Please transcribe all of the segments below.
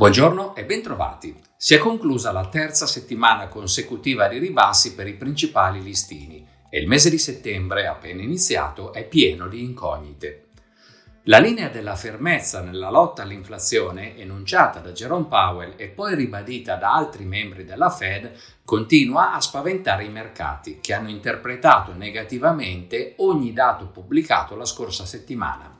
Buongiorno e bentrovati. Si è conclusa la terza settimana consecutiva di ribassi per i principali listini e il mese di settembre, appena iniziato, è pieno di incognite. La linea della fermezza nella lotta all'inflazione, enunciata da Jerome Powell e poi ribadita da altri membri della Fed, continua a spaventare i mercati, che hanno interpretato negativamente ogni dato pubblicato la scorsa settimana.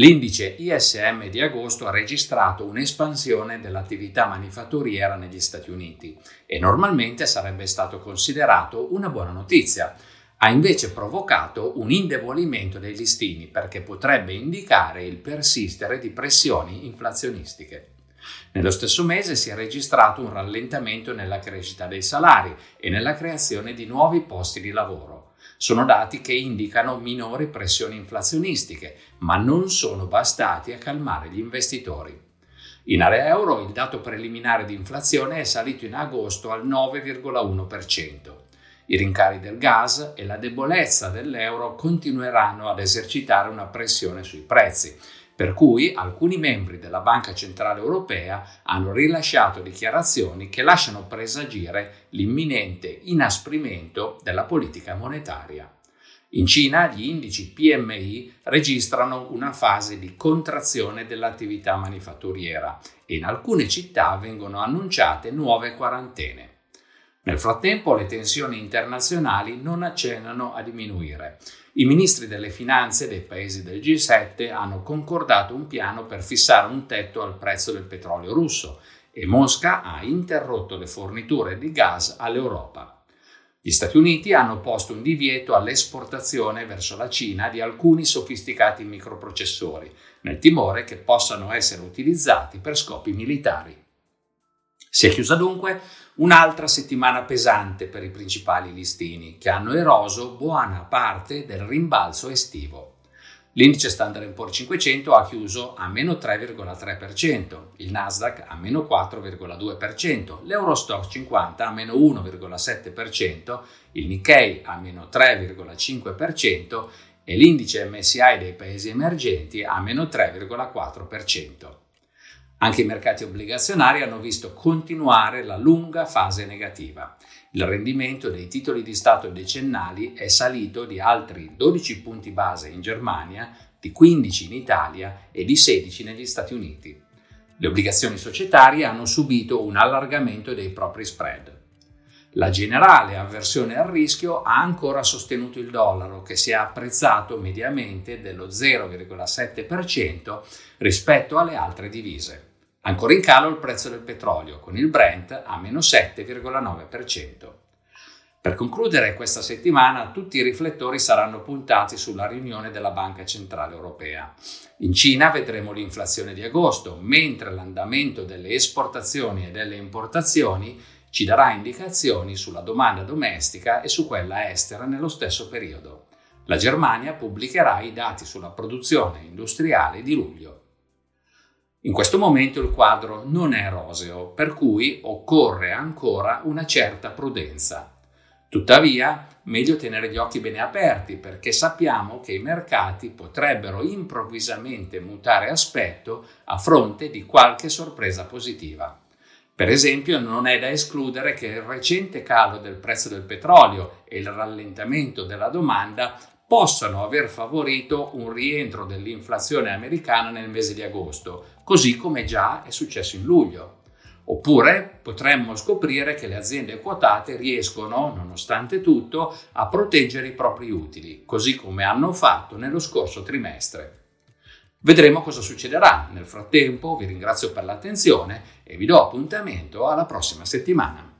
L'indice ISM di agosto ha registrato un'espansione dell'attività manifatturiera negli Stati Uniti e normalmente sarebbe stato considerato una buona notizia. Ha invece provocato un indebolimento dei listini perché potrebbe indicare il persistere di pressioni inflazionistiche. Nello stesso mese si è registrato un rallentamento nella crescita dei salari e nella creazione di nuovi posti di lavoro. Sono dati che indicano minori pressioni inflazionistiche, ma non sono bastati a calmare gli investitori. In area euro il dato preliminare di inflazione è salito in agosto al 9,1%. I rincari del gas e la debolezza dell'euro continueranno ad esercitare una pressione sui prezzi, per cui alcuni membri della Banca Centrale Europea hanno rilasciato dichiarazioni che lasciano presagire l'imminente inasprimento della politica monetaria. In Cina gli indici PMI registrano una fase di contrazione dell'attività manifatturiera e in alcune città vengono annunciate nuove quarantene. Nel frattempo le tensioni internazionali non accennano a diminuire. I ministri delle finanze dei paesi del G7 hanno concordato un piano per fissare un tetto al prezzo del petrolio russo e Mosca ha interrotto le forniture di gas all'Europa. Gli Stati Uniti hanno posto un divieto all'esportazione verso la Cina di alcuni sofisticati microprocessori, nel timore che possano essere utilizzati per scopi militari. Si è chiusa dunque un'altra settimana pesante per i principali listini, che hanno eroso buona parte del rimbalzo estivo. L'indice Standard Poor's 500 ha chiuso a meno 3,3%, il Nasdaq a meno 4,2%, l'Eurostox 50 a meno 1,7%, il Nikkei a meno 3,5% e l'indice MSI dei paesi emergenti a meno 3,4%. Anche i mercati obbligazionari hanno visto continuare la lunga fase negativa. Il rendimento dei titoli di Stato decennali è salito di altri 12 punti base in Germania, di 15 in Italia e di 16 negli Stati Uniti. Le obbligazioni societarie hanno subito un allargamento dei propri spread. La generale avversione al rischio ha ancora sostenuto il dollaro, che si è apprezzato mediamente dello 0,7% rispetto alle altre divise. Ancora in calo il prezzo del petrolio, con il Brent a meno 7,9%. Per concludere questa settimana tutti i riflettori saranno puntati sulla riunione della Banca Centrale Europea. In Cina vedremo l'inflazione di agosto, mentre l'andamento delle esportazioni e delle importazioni ci darà indicazioni sulla domanda domestica e su quella estera nello stesso periodo. La Germania pubblicherà i dati sulla produzione industriale di luglio. In questo momento il quadro non è roseo, per cui occorre ancora una certa prudenza. Tuttavia, meglio tenere gli occhi bene aperti perché sappiamo che i mercati potrebbero improvvisamente mutare aspetto a fronte di qualche sorpresa positiva. Per esempio, non è da escludere che il recente calo del prezzo del petrolio e il rallentamento della domanda possano aver favorito un rientro dell'inflazione americana nel mese di agosto, così come già è successo in luglio. Oppure potremmo scoprire che le aziende quotate riescono, nonostante tutto, a proteggere i propri utili, così come hanno fatto nello scorso trimestre. Vedremo cosa succederà. Nel frattempo vi ringrazio per l'attenzione e vi do appuntamento alla prossima settimana.